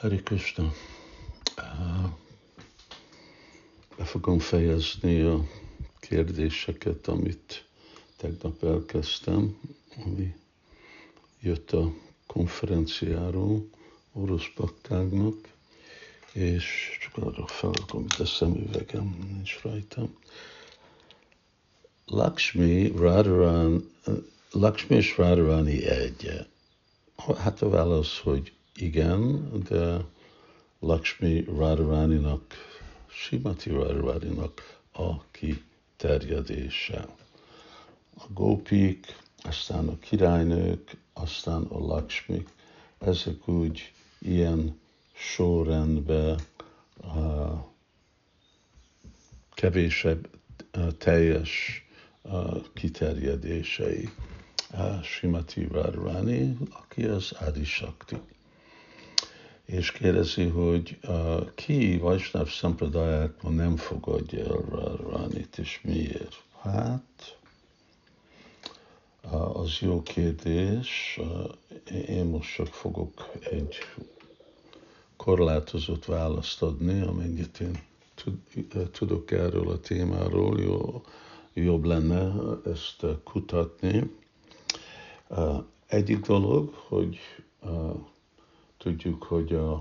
Hari Krishna. Be fogom fejezni a kérdéseket, amit tegnap elkezdtem, ami jött a konferenciáról orosz baktágnak, és csak arra felrakom, itt a szemüvegem nincs rajta. Lakshmi Radharani, Lakshmi és Radharani egy. Hát a válasz, hogy igen, de Lakshmi Radharani-nak, Simati Radharani-nak a kiterjedése. A gópik, aztán a királynők, aztán a Lakshmi, ezek úgy ilyen sorrendben uh, kevésebb uh, teljes uh, kiterjedései. Simati Radharani, aki az Adi Shakti és kérdezi, hogy uh, ki Vajsnav Sampradájákban nem fogadja el Ránit, és miért? Hát, uh, az jó kérdés. Uh, én most csak fogok egy korlátozott választ adni, amennyit én tudok erről a témáról, jó, jobb lenne ezt kutatni. Egyik dolog, hogy Tudjuk, hogy a,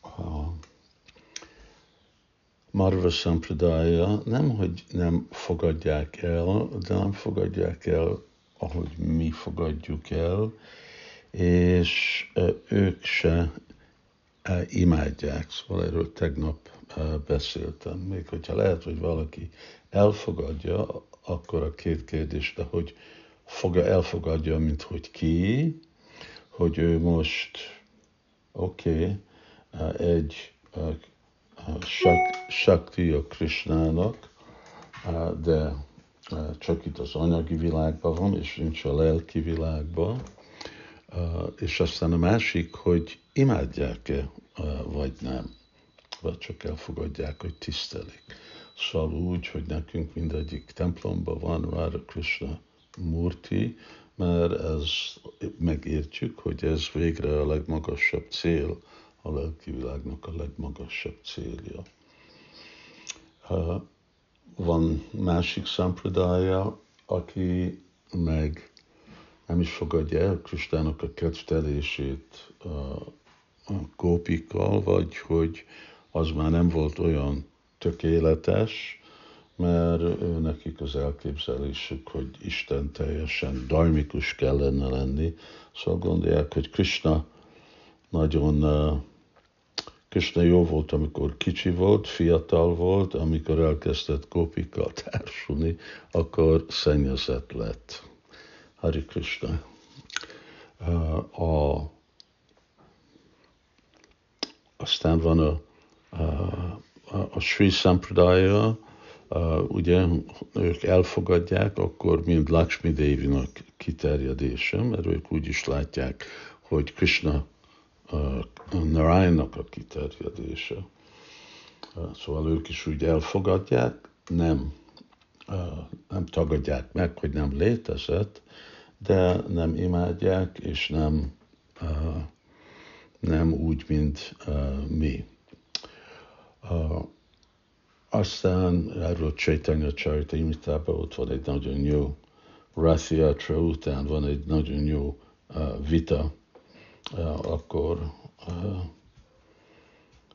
a Marva Sampradaya nem, hogy nem fogadják el, de nem fogadják el, ahogy mi fogadjuk el, és ők se imádják. Szóval erről tegnap beszéltem. Még hogyha lehet, hogy valaki elfogadja, akkor a két kérdés, de hogy foga, elfogadja, mint hogy ki, hogy ő most oké, okay, uh, egy uh, Shakti a Krishnának, uh, de csak itt az anyagi világban van, és nincs a lelki világban. És aztán a másik, hogy imádják-e, vagy nem, vagy csak elfogadják, hogy tisztelik. Szóval úgy, hogy nekünk mindegyik templomban van Radha Krishna Murti, mert ez megértjük, hogy ez végre a legmagasabb cél, a lelki világnak a legmagasabb célja. Van másik szampradája, aki meg nem is fogadja el Kristának a kedvtelését a gópikkal, vagy hogy az már nem volt olyan tökéletes, mert ő nekik az elképzelésük, hogy Isten teljesen dajmikus kellene lenni. Szóval gondolják, hogy Krishna nagyon Krishna jó volt, amikor kicsi volt, fiatal volt, amikor elkezdett gópikkal társulni, akkor szennyezett lett. Hari Krishna. A, aztán van a, a, a Sri Sampradaya, uh, ugye ők elfogadják, akkor mind Lakshmi Devinak kiterjedése, mert ők úgy is látják, hogy Krishna uh, a kiterjedése. Szóval ők is úgy elfogadják, nem, nem tagadják meg, hogy nem létezett, de nem imádják, és nem, nem úgy, mint mi. Aztán erről Chaitanya Charitamritában ott van egy nagyon jó Rathiatra után van egy nagyon jó uh, vita, uh, akkor uh,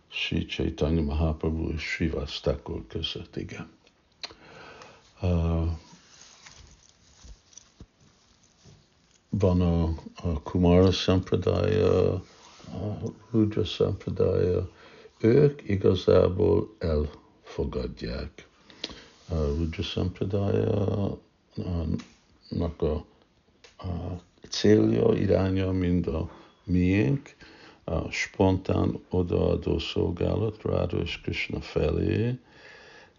Sri Chaitanya Mahaprabhu és Srivas Thakur között, igen. Uh, van a, a Kumara Sampradaya, a Rudra Sampradaya, ők igazából el fogadják. Rudra Sampradaya-nak a, a célja, iránya, mind a miénk, a spontán odaadó szolgálat Ráda és Krishna felé,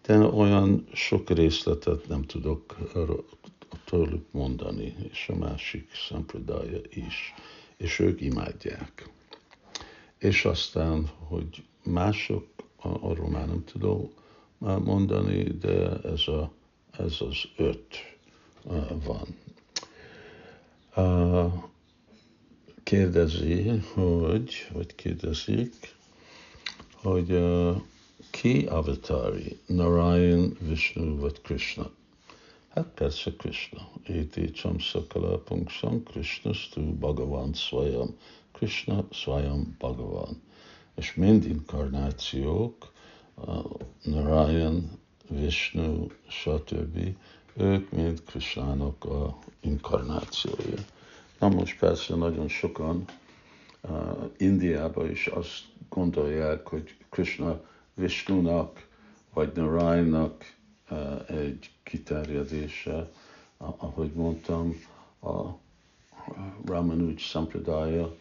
de olyan sok részletet nem tudok tőlük mondani, és a másik szampradája is, és ők imádják. És aztán, hogy mások, arról már nem tudom, mondani, de ez, a, ez az öt van. kérdezi, hogy, vagy kérdezik, hogy ki avatari, Narayan, Vishnu vagy Krishna? Hát persze Krishna. Éti Chamsakala Punksam, Krishna Stu Bhagavan Swayam. Krishna Swayam Bhagavan. És mind inkarnációk, Narayan, Vishnu, stb. Ők mind Krishnának a inkarnációja. Na most persze nagyon sokan uh, Indiában is azt gondolják, hogy Krishna Vishnunak vagy Narayannak uh, egy kiterjedése, ahogy mondtam, a Ramanuj Sampradaya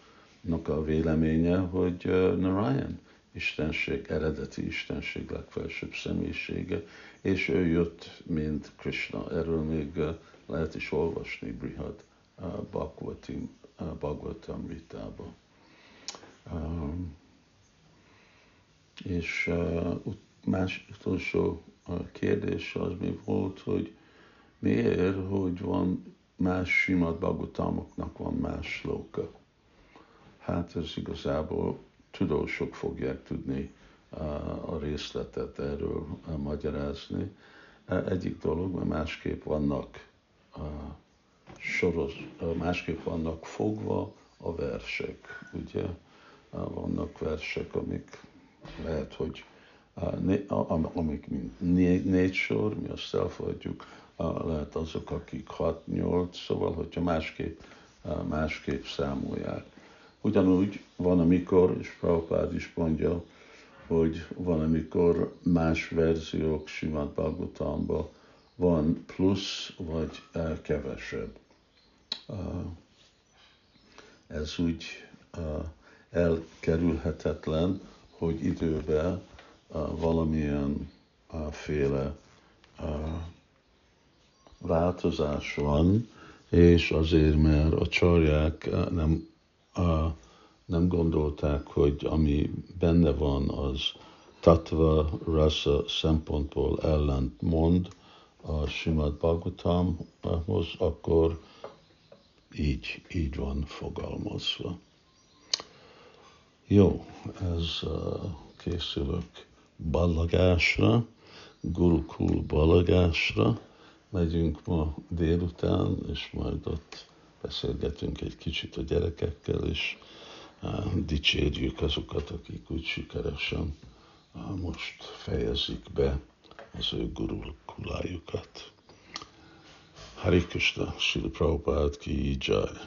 a véleménye, hogy Narayan istenség, eredeti istenség legfelsőbb személyisége, és ő jött, mint Krishna. Erről még lehet is olvasni Brihad Bhagavatim, Bhagavatam Ritába. Um, és más utolsó kérdés az mi volt, hogy miért, hogy van más simat Bhagavatamoknak van más lóka. Hát ez igazából tudósok fogják tudni a részletet erről magyarázni. Egyik dolog, mert másképp vannak soros, másképp vannak fogva a versek, ugye? Vannak versek, amik lehet, hogy amik négy, négy sor, mi azt elfogadjuk, lehet azok, akik 6-8, szóval, hogyha másképp, másképp számolják. Ugyanúgy van, amikor, és Prabhupád is mondja, hogy van, amikor más verziók Simát Bhagavatamban van plusz vagy kevesebb. Ez úgy elkerülhetetlen, hogy időben valamilyen féle változás van, és azért, mert a csarják nem, nem gondolták, hogy ami benne van, az tatva, rasa szempontból ellent mond, a Simad Bhagavatamhoz, akkor így, így van fogalmazva. Jó, ez uh, készülök ballagásra, Gurukul ballagásra. Megyünk ma délután, és majd ott beszélgetünk egy kicsit a gyerekekkel, és dicsérjük azokat, akik úgy sikeresen most fejezik be az ő gurukulájukat. Hari Krishna, Srila Prabhupada ki jai.